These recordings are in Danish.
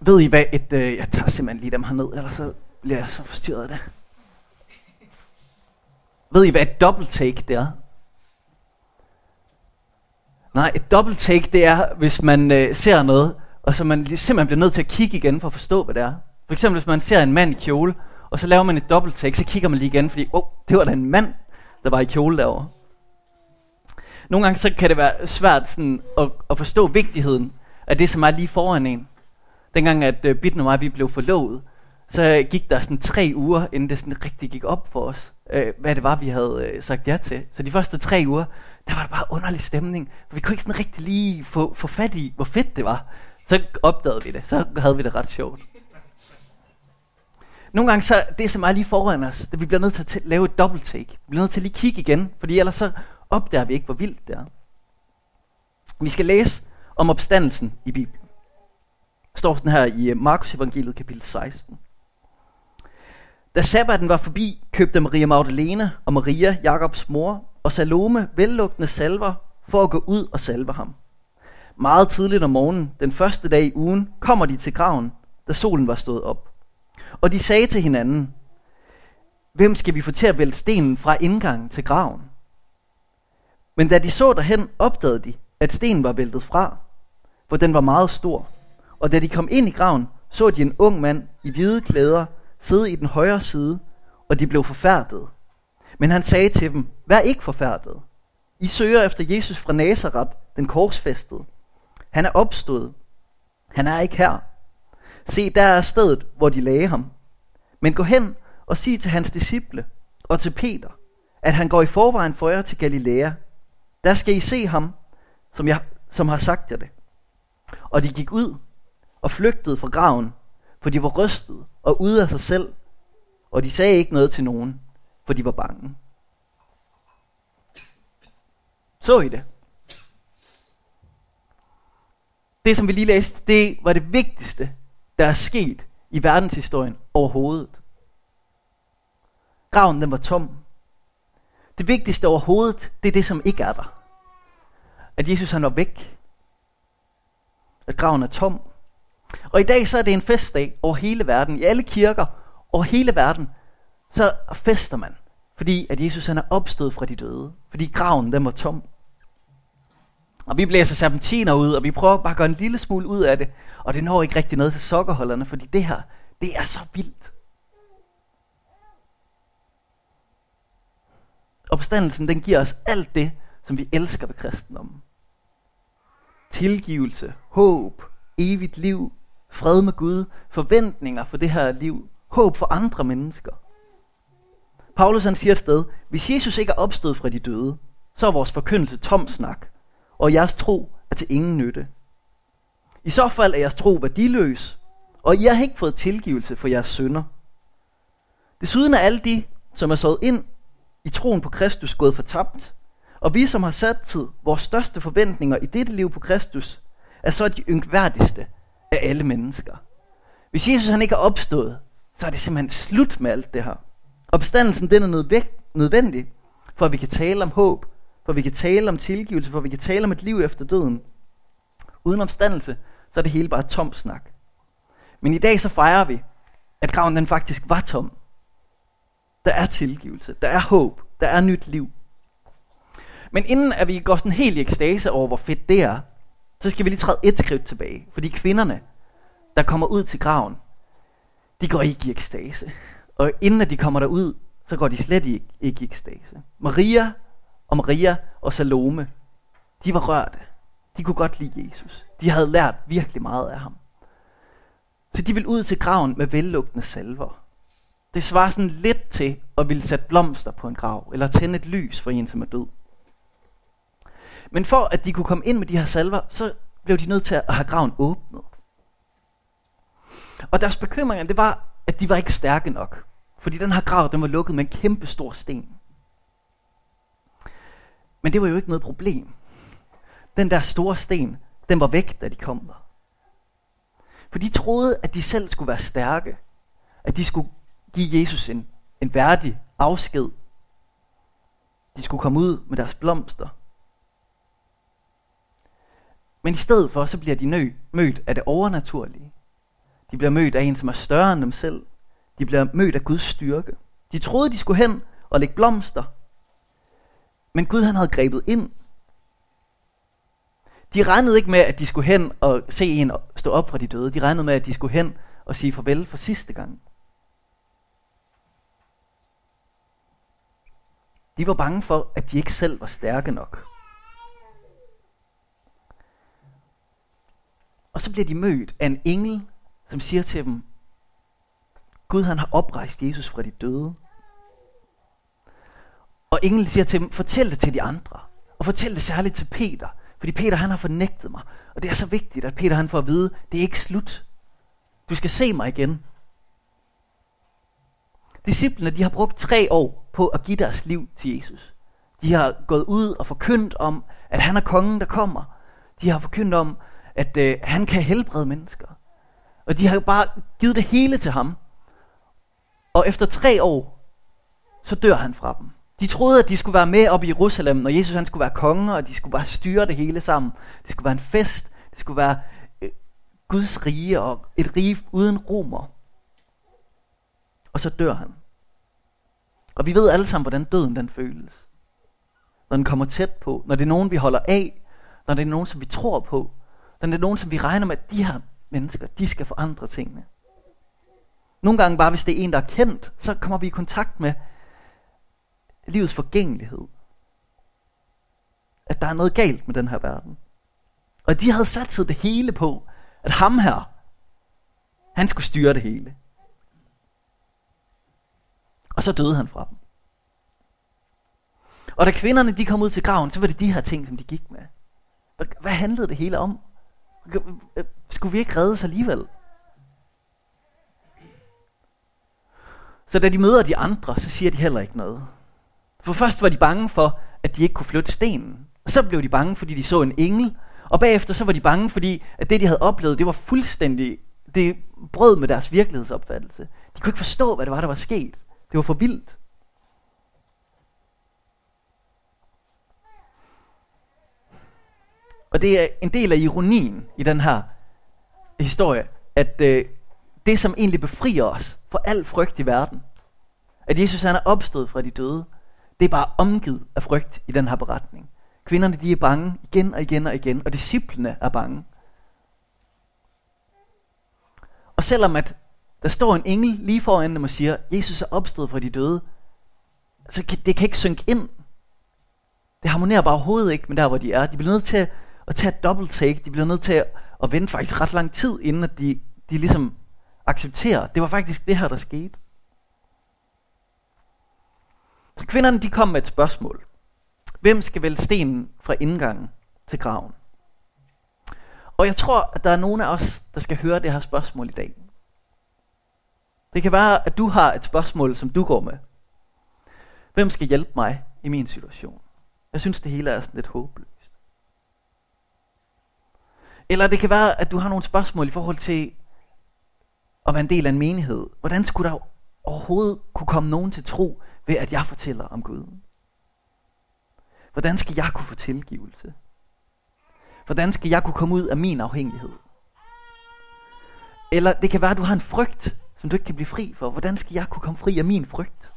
Ved I hvad et... Øh, jeg tager simpelthen lige dem herned, ellers så bliver jeg så forstyrret af det. Ved I hvad et double take det er? Nej, et double take det er, hvis man øh, ser noget, og så man simpelthen bliver nødt til at kigge igen for at forstå, hvad det er. For eksempel hvis man ser en mand i kjole, og så laver man et double take, så kigger man lige igen, fordi, åh, oh, det var da en mand, der var i kjole derovre. Nogle gange så kan det være svært sådan, at, at forstå vigtigheden af det, som er lige foran en. Dengang at øh, Bitten og mig vi blev forlovet, så gik der sådan tre uger, inden det sådan rigtig gik op for os, øh, hvad det var, vi havde øh, sagt ja til. Så de første tre uger, der var der bare underlig stemning. For vi kunne ikke sådan rigtig lige få, få fat i, hvor fedt det var. Så opdagede vi det. Så havde vi det ret sjovt. Nogle gange så, det som er lige foran os, det vi bliver nødt til at lave et double take. Vi bliver nødt til at lige kigge igen, fordi ellers så opdager vi ikke, hvor vildt det er. Vi skal læse om opstandelsen i Bibelen. Står sådan her i øh, Markus evangeliet kapitel 16. Da sabbaten var forbi, købte Maria Magdalene og Maria, Jakobs mor, og Salome vellugtende salver for at gå ud og salve ham. Meget tidligt om morgenen, den første dag i ugen, kommer de til graven, da solen var stået op. Og de sagde til hinanden, hvem skal vi få til at vælte stenen fra indgangen til graven? Men da de så derhen, opdagede de, at stenen var væltet fra, for den var meget stor. Og da de kom ind i graven, så de en ung mand i hvide klæder sidde i den højre side, og de blev forfærdet. Men han sagde til dem, vær ikke forfærdet. I søger efter Jesus fra Nazareth, den korsfæstede. Han er opstået. Han er ikke her. Se, der er stedet, hvor de lagde ham. Men gå hen og sig til hans disciple og til Peter, at han går i forvejen for jer til Galilea. Der skal I se ham, som, jeg, som har sagt jer det. Og de gik ud og flygtede fra graven, for de var rystet og ude af sig selv, og de sagde ikke noget til nogen, for de var bange. Så I det? Det, som vi lige læste, det var det vigtigste, der er sket i verdenshistorien overhovedet. Graven, den var tom. Det vigtigste overhovedet, det er det, som ikke er der. At Jesus han var væk. At graven er tom. Og i dag så er det en festdag over hele verden. I alle kirker over hele verden, så fester man. Fordi at Jesus han er opstået fra de døde. Fordi graven den var tom. Og vi blæser serpentiner ud, og vi prøver bare at gøre en lille smule ud af det. Og det når ikke rigtig noget til sokkerholderne, fordi det her, det er så vildt. Opstandelsen, den giver os alt det, som vi elsker ved kristendommen. Tilgivelse, håb, evigt liv, fred med Gud, forventninger for det her liv, håb for andre mennesker. Paulus han siger et sted, hvis Jesus ikke er opstået fra de døde, så er vores forkyndelse tom snak, og jeres tro er til ingen nytte. I så fald er jeres tro værdiløs, og I har ikke fået tilgivelse for jeres synder. Desuden er alle de, som er sået ind i troen på Kristus, gået fortabt, og vi, som har sat tid vores største forventninger i dette liv på Kristus, er så de yngværdigste af alle mennesker. Hvis Jesus han ikke er opstået, så er det simpelthen slut med alt det her. Opstandelsen den er nødvendig, for at vi kan tale om håb, for at vi kan tale om tilgivelse, for at vi kan tale om et liv efter døden. Uden opstandelse, så er det hele bare tom snak. Men i dag så fejrer vi, at graven den faktisk var tom. Der er tilgivelse, der er håb, der er nyt liv. Men inden at vi går sådan helt i ekstase over, hvor fedt det er, så skal vi lige træde et skridt tilbage. Fordi kvinderne, der kommer ud til graven, de går ikke i ekstase. Og inden at de kommer derud, så går de slet ikke, ikke i ekstase. Maria og Maria og Salome, de var rørte. De kunne godt lide Jesus. De havde lært virkelig meget af ham. Så de ville ud til graven med vellugtende salver. Det svarer sådan lidt til at ville sætte blomster på en grav, eller tænde et lys for en, som er død. Men for at de kunne komme ind med de her salver, så blev de nødt til at have graven åbnet. Og deres bekymringer, det var, at de var ikke stærke nok. Fordi den her grav, den var lukket med en kæmpe stor sten. Men det var jo ikke noget problem. Den der store sten, den var væk, da de kom der. For de troede, at de selv skulle være stærke. At de skulle give Jesus en, en værdig afsked. De skulle komme ud med deres blomster. Men i stedet for, så bliver de nø, mødt af det overnaturlige. De bliver mødt af en, som er større end dem selv. De bliver mødt af Guds styrke. De troede, de skulle hen og lægge blomster. Men Gud han havde grebet ind. De regnede ikke med, at de skulle hen og se en stå op fra de døde. De regnede med, at de skulle hen og sige farvel for sidste gang. De var bange for, at de ikke selv var stærke nok. Og så bliver de mødt af en engel, som siger til dem, Gud han har oprejst Jesus fra de døde. Og englen siger til dem, fortæl det til de andre. Og fortæl det særligt til Peter. Fordi Peter han har fornægtet mig. Og det er så vigtigt, at Peter han får at vide, det er ikke slut. Du skal se mig igen. Disciplene, de har brugt tre år på at give deres liv til Jesus. De har gået ud og forkyndt om, at han er kongen, der kommer. De har forkyndt om, at øh, han kan helbrede mennesker. Og de har bare givet det hele til ham. Og efter tre år, så dør han fra dem. De troede, at de skulle være med op i Jerusalem, når Jesus han skulle være konge, og de skulle bare styre det hele sammen. Det skulle være en fest. Det skulle være øh, Guds rige og et rige uden romer. Og så dør han. Og vi ved alle sammen, hvordan døden den føles. Når den kommer tæt på. Når det er nogen, vi holder af. Når det er nogen, som vi tror på. Den er nogen, som vi regner med, at de her mennesker, de skal forandre tingene. Nogle gange bare, hvis det er en, der er kendt, så kommer vi i kontakt med livets forgængelighed. At der er noget galt med den her verden. Og de havde sat sig det hele på, at ham her, han skulle styre det hele. Og så døde han fra dem. Og da kvinderne de kom ud til graven, så var det de her ting, som de gik med. Hvad handlede det hele om? Skulle vi ikke redde os alligevel? Så da de møder de andre, så siger de heller ikke noget. For først var de bange for, at de ikke kunne flytte stenen. Og så blev de bange, fordi de så en engel. Og bagefter så var de bange, fordi at det, de havde oplevet, det var fuldstændig, det brød med deres virkelighedsopfattelse. De kunne ikke forstå, hvad det var, der var sket. Det var for vildt. Og det er en del af ironien i den her historie, at øh, det som egentlig befrier os for al frygt i verden, at Jesus han er opstået fra de døde, det er bare omgivet af frygt i den her beretning. Kvinderne de er bange igen og igen og igen, og disciplene er bange. Og selvom at der står en engel lige foran dem og siger, Jesus er opstået fra de døde, så kan, det kan ikke synke ind. Det harmonerer bare overhovedet ikke med der, hvor de er. De bliver nødt til at tage et double take. De bliver nødt til at, at vente faktisk ret lang tid, inden at de, de ligesom accepterer. Det var faktisk det her, der skete. Så kvinderne de kom med et spørgsmål. Hvem skal vælge stenen fra indgangen til graven? Og jeg tror, at der er nogen af os, der skal høre det her spørgsmål i dag. Det kan være, at du har et spørgsmål, som du går med. Hvem skal hjælpe mig i min situation? Jeg synes, det hele er sådan lidt håbløst. Eller det kan være, at du har nogle spørgsmål i forhold til at være en del af en menighed. Hvordan skulle der overhovedet kunne komme nogen til tro, ved at jeg fortæller om Gud? Hvordan skal jeg kunne få tilgivelse? Hvordan skal jeg kunne komme ud af min afhængighed? Eller det kan være, at du har en frygt, som du ikke kan blive fri for. Hvordan skal jeg kunne komme fri af min frygt?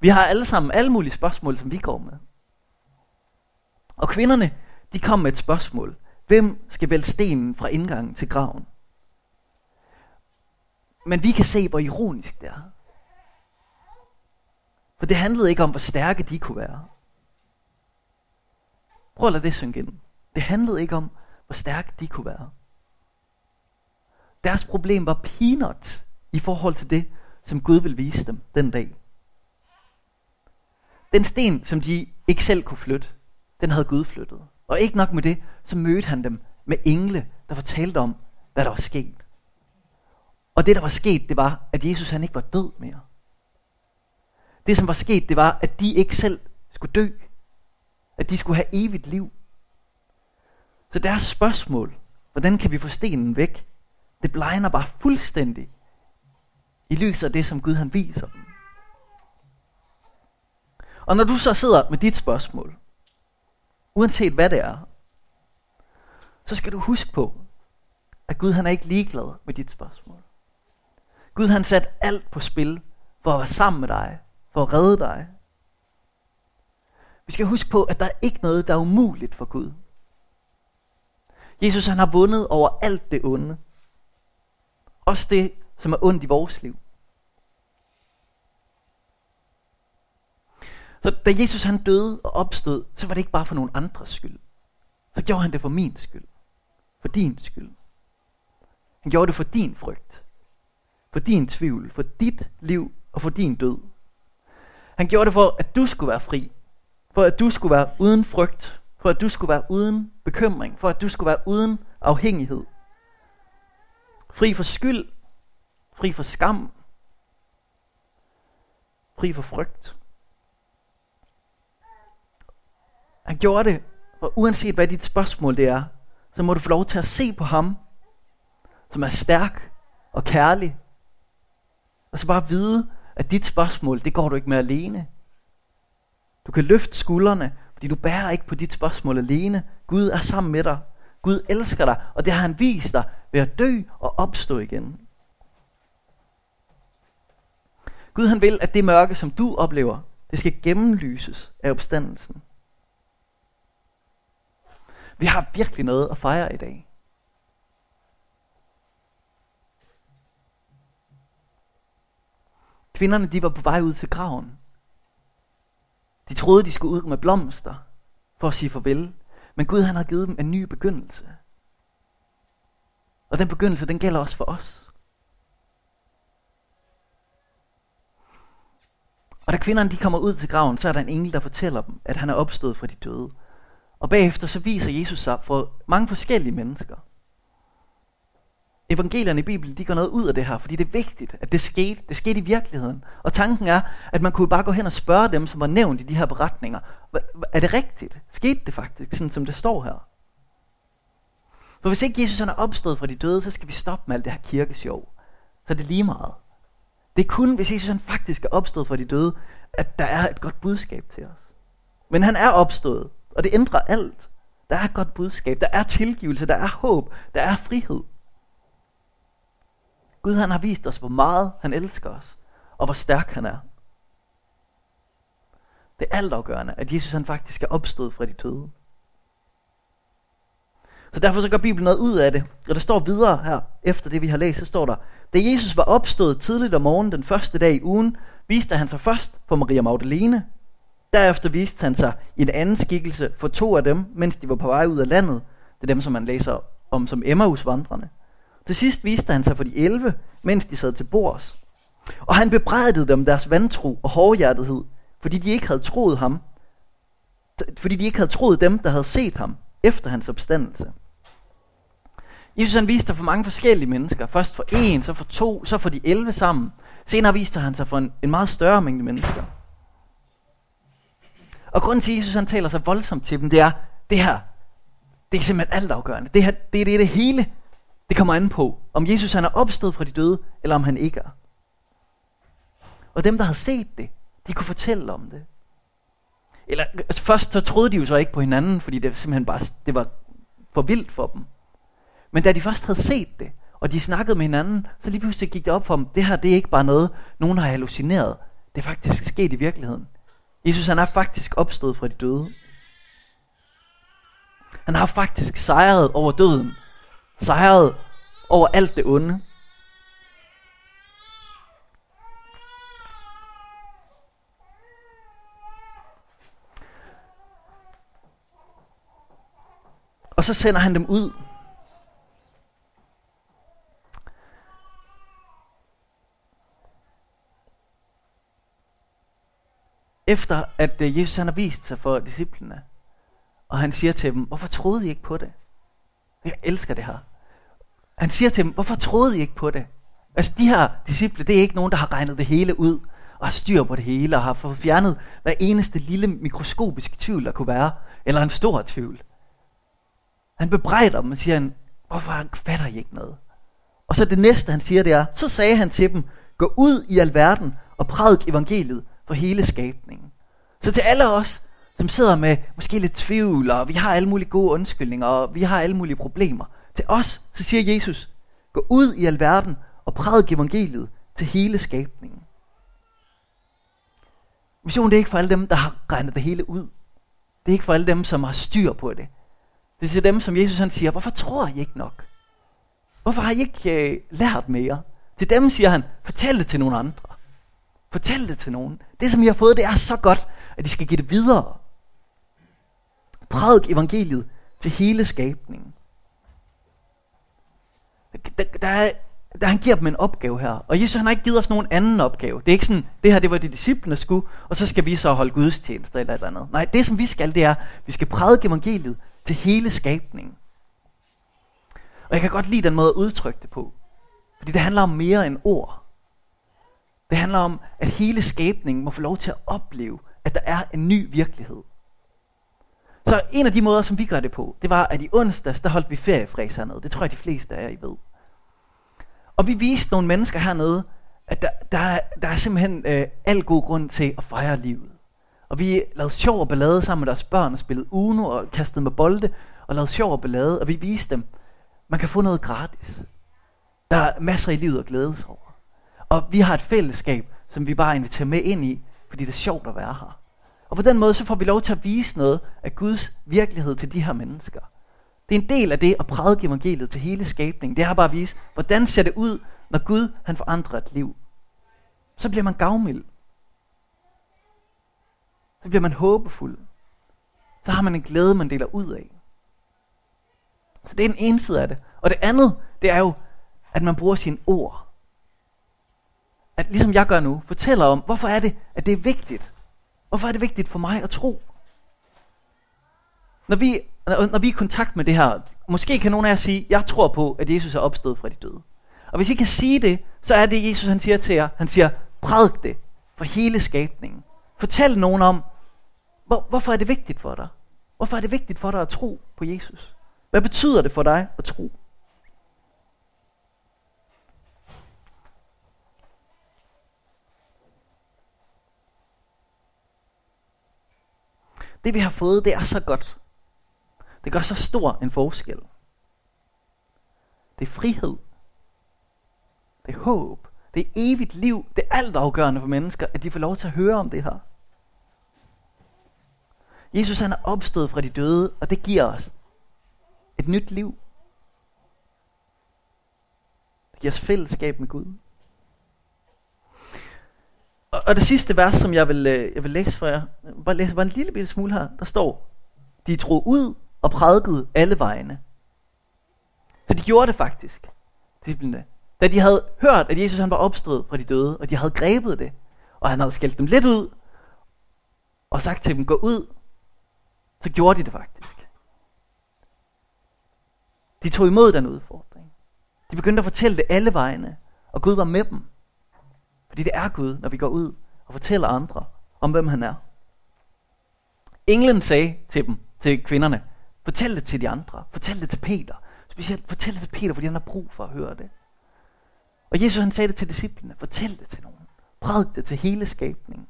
Vi har alle sammen alle mulige spørgsmål, som vi går med. Og kvinderne, de kom med et spørgsmål. Hvem skal vælte stenen fra indgangen til graven? Men vi kan se, hvor ironisk det er. For det handlede ikke om, hvor stærke de kunne være. Prøv at lade det synge ind. Det handlede ikke om, hvor stærke de kunne være. Deres problem var peanut i forhold til det, som Gud ville vise dem den dag. Den sten, som de ikke selv kunne flytte, den havde Gud flyttet. Og ikke nok med det, så mødte han dem med engle, der fortalte om, hvad der var sket. Og det, der var sket, det var, at Jesus han ikke var død mere. Det, som var sket, det var, at de ikke selv skulle dø. At de skulle have evigt liv. Så deres spørgsmål, hvordan kan vi få stenen væk, det blegner bare fuldstændig i lyset af det, som Gud han viser dem. Og når du så sidder med dit spørgsmål, uanset hvad det er, så skal du huske på, at Gud han er ikke ligeglad med dit spørgsmål. Gud han sat alt på spil for at være sammen med dig, for at redde dig. Vi skal huske på, at der er ikke noget, der er umuligt for Gud. Jesus han har vundet over alt det onde. Også det, som er ondt i vores liv. Så da Jesus han døde og opstod, så var det ikke bare for nogen andres skyld. Så gjorde han det for min skyld. For din skyld. Han gjorde det for din frygt. For din tvivl. For dit liv og for din død. Han gjorde det for, at du skulle være fri. For at du skulle være uden frygt. For at du skulle være uden bekymring. For at du skulle være uden afhængighed. Fri for skyld. Fri for skam. Fri for frygt. Han gjorde det, og uanset hvad dit spørgsmål det er, så må du få lov til at se på ham, som er stærk og kærlig. Og så bare vide, at dit spørgsmål, det går du ikke med alene. Du kan løfte skuldrene, fordi du bærer ikke på dit spørgsmål alene. Gud er sammen med dig. Gud elsker dig, og det har han vist dig ved at dø og opstå igen. Gud han vil, at det mørke, som du oplever, det skal gennemlyses af opstandelsen. Vi har virkelig noget at fejre i dag. Kvinderne de var på vej ud til graven. De troede, de skulle ud med blomster for at sige farvel. Men Gud han har givet dem en ny begyndelse. Og den begyndelse, den gælder også for os. Og da kvinderne de kommer ud til graven, så er der en engel, der fortæller dem, at han er opstået fra de døde. Og bagefter så viser Jesus sig for mange forskellige mennesker. Evangelierne i Bibelen, de går noget ud af det her, fordi det er vigtigt, at det skete. Det skete i virkeligheden. Og tanken er, at man kunne bare gå hen og spørge dem, som var nævnt i de her beretninger. Er det rigtigt? Skete det faktisk, sådan som det står her? For hvis ikke Jesus er opstået fra de døde, så skal vi stoppe med alt det her kirkesjov. Så er det lige meget. Det er kun, hvis Jesus han faktisk er opstået fra de døde, at der er et godt budskab til os. Men han er opstået. Og det ændrer alt. Der er et godt budskab, der er tilgivelse, der er håb, der er frihed. Gud han har vist os, hvor meget han elsker os, og hvor stærk han er. Det er altafgørende, at Jesus han faktisk er opstået fra de døde. Så derfor så gør Bibelen noget ud af det. Og der står videre her, efter det vi har læst, så står der, da Jesus var opstået tidligt om morgenen den første dag i ugen, viste han sig først for Maria Magdalene, Derefter viste han sig i en anden skikkelse for to af dem, mens de var på vej ud af landet. Det er dem, som man læser om som Emmaus-vandrene. Til sidst viste han sig for de 11, mens de sad til bords. Og han bebrejdede dem deres vantro og hårdhjertethed, fordi de ikke havde troet ham, fordi de ikke havde troet dem, der havde set ham efter hans opstandelse. Jesus han viste sig for mange forskellige mennesker. Først for en, så for to, så for de 11 sammen. Senere viste han sig for en, en meget større mængde mennesker. Og grunden til, at Jesus han taler så voldsomt til dem, det er, det her, det er simpelthen altafgørende. Det her, det er det, det hele, det kommer an på, om Jesus han er opstået fra de døde, eller om han ikke er. Og dem, der havde set det, de kunne fortælle om det. Eller altså først så troede de jo så ikke på hinanden, fordi det simpelthen bare det var for vildt for dem. Men da de først havde set det, og de snakkede med hinanden, så lige pludselig gik det op for dem, det her det er ikke bare noget, nogen har hallucineret. Det er faktisk sket i virkeligheden. Jesus han er faktisk opstået fra de døde. Han har faktisk sejret over døden. Sejret over alt det onde. Og så sender han dem ud efter at øh, Jesus han har vist sig for disciplene, og han siger til dem, hvorfor troede I ikke på det? Jeg elsker det her. Han siger til dem, hvorfor troede I ikke på det? Altså de her disciple, det er ikke nogen, der har regnet det hele ud, og har styr på det hele, og har fået fjernet hver eneste lille mikroskopiske tvivl, der kunne være, eller en stor tvivl. Han bebrejder dem og siger, hvorfor fatter I ikke noget? Og så det næste, han siger, det er, så sagde han til dem, gå ud i alverden og prædik evangeliet for hele skabningen. Så til alle os, som sidder med måske lidt tvivl, og vi har alle mulige gode undskyldninger, og vi har alle mulige problemer, Til os, så siger Jesus, gå ud i alverden og prædik evangeliet til hele skabningen. Missionen det er ikke for alle dem, der har regnet det hele ud. Det er ikke for alle dem, som har styr på det. Det er til dem, som Jesus han siger, hvorfor tror I ikke nok? Hvorfor har I ikke øh, lært mere? Til dem siger han, fortæl det til nogle andre. Fortæl det til nogen. Det, som I har fået, det er så godt, at I skal give det videre. Prædik evangeliet til hele skabningen. Der, der, der han giver dem en opgave her. Og Jesus han har ikke givet os nogen anden opgave. Det er ikke sådan, det her det var det disciplene skulle, og så skal vi så holde gudstjenester eller et eller andet. Nej, det som vi skal, det er, vi skal prædike evangeliet til hele skabningen. Og jeg kan godt lide den måde at udtrykke det på. Fordi det handler om mere end ord. Det handler om, at hele skabningen må få lov til at opleve, at der er en ny virkelighed. Så en af de måder, som vi gør det på, det var, at i onsdags, der holdt vi feriefræs hernede. Det tror jeg, de fleste af jer I ved. Og vi viste nogle mennesker hernede, at der, der, er, der er simpelthen øh, al god grund til at fejre livet. Og vi lavede sjov og ballade sammen med deres børn og spillede Uno og kastede med bolde og lavede sjov og ballade. Og vi viste dem, man kan få noget gratis. Der er masser i livet at glæde sig over. Og vi har et fællesskab, som vi bare inviterer med ind i, fordi det er sjovt at være her. Og på den måde, så får vi lov til at vise noget af Guds virkelighed til de her mennesker. Det er en del af det at prædike evangeliet til hele skabningen. Det er bare at vise, hvordan ser det ud, når Gud han forandrer et liv. Så bliver man gavmild. Så bliver man håbefuld. Så har man en glæde, man deler ud af. Så det er den ene side af det. Og det andet, det er jo, at man bruger sine ord. At ligesom jeg gør nu, fortæller om, hvorfor er det, at det er vigtigt. Hvorfor er det vigtigt for mig at tro? Når vi, når vi er i kontakt med det her, måske kan nogen af jer sige, jeg tror på, at Jesus er opstået fra de døde. Og hvis I kan sige det, så er det Jesus, han siger til jer. Han siger, prædik det for hele skabningen. Fortæl nogen om, hvor, hvorfor er det vigtigt for dig? Hvorfor er det vigtigt for dig at tro på Jesus? Hvad betyder det for dig at tro? Det vi har fået, det er så godt. Det gør så stor en forskel. Det er frihed. Det er håb. Det er evigt liv. Det er alt afgørende for mennesker, at de får lov til at høre om det her. Jesus han er opstået fra de døde, og det giver os et nyt liv. Det giver os fællesskab med Gud. Og, og det sidste vers, som jeg vil, øh, jeg vil læse for jer, bare læse bare en lille bitte smule her, der står, de tro ud og prædikede alle vegne. Så de gjorde det faktisk, disciplinerne. Da de havde hørt, at Jesus han var opstået fra de døde, og de havde grebet det, og han havde skældt dem lidt ud, og sagt til dem, gå ud, så gjorde de det faktisk. De tog imod den udfordring. De begyndte at fortælle det alle vegne, og Gud var med dem. Fordi det er Gud, når vi går ud og fortæller andre om, hvem han er. Englen sagde til dem, til kvinderne, fortæl det til de andre. Fortæl det til Peter. Specielt fortæl det til Peter, fordi han har brug for at høre det. Og Jesus han sagde det til disciplene, fortæl det til nogen. Prædik det til hele skabningen.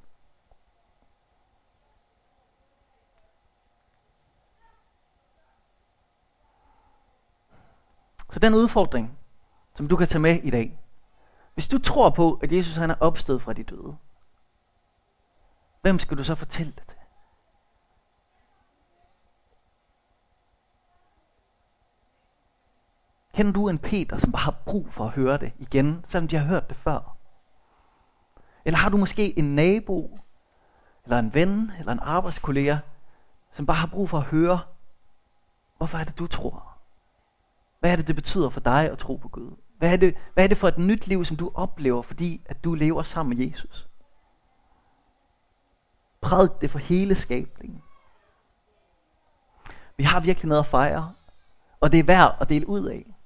Så den udfordring, som du kan tage med i dag, hvis du tror på, at Jesus han er opstået fra de døde, hvem skal du så fortælle det til? Kender du en Peter, som bare har brug for at høre det igen, selvom de har hørt det før? Eller har du måske en nabo, eller en ven, eller en arbejdskollega, som bare har brug for at høre, hvorfor er det, du tror? Hvad er det, det betyder for dig at tro på Gud? Hvad er, det, hvad er det for et nyt liv, som du oplever, fordi at du lever sammen med Jesus? Prædik det for hele skabningen. Vi har virkelig noget at fejre, og det er værd at dele ud af.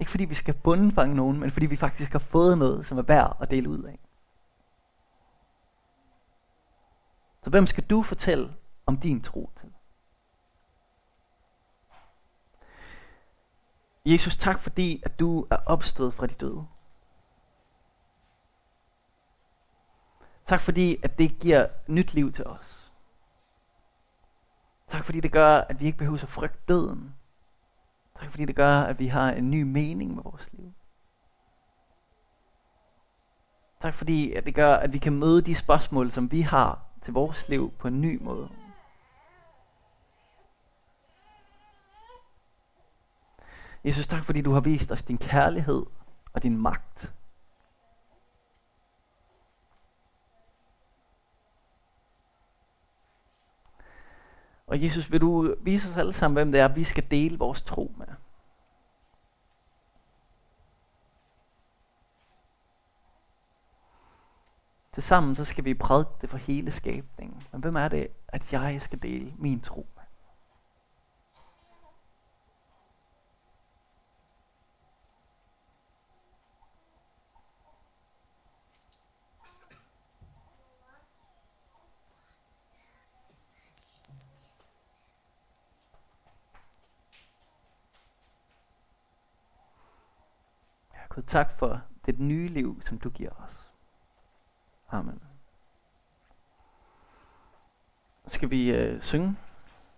Ikke fordi vi skal bundfange nogen, men fordi vi faktisk har fået noget, som er værd at dele ud af. Så hvem skal du fortælle om din tro til? Jesus, tak fordi, at du er opstået fra de døde. Tak fordi, at det giver nyt liv til os. Tak fordi det gør, at vi ikke behøver at frygte døden. Tak fordi det gør, at vi har en ny mening med vores liv. Tak fordi at det gør, at vi kan møde de spørgsmål, som vi har til vores liv på en ny måde. Jesus, tak fordi du har vist os din kærlighed og din magt. Og Jesus, vil du vise os alle sammen, hvem det er, vi skal dele vores tro med? Tilsammen så skal vi prædike det for hele skabningen. Men hvem er det, at jeg skal dele min tro med? Gud, tak for det nye liv, som du giver os. Amen. Skal vi øh, synge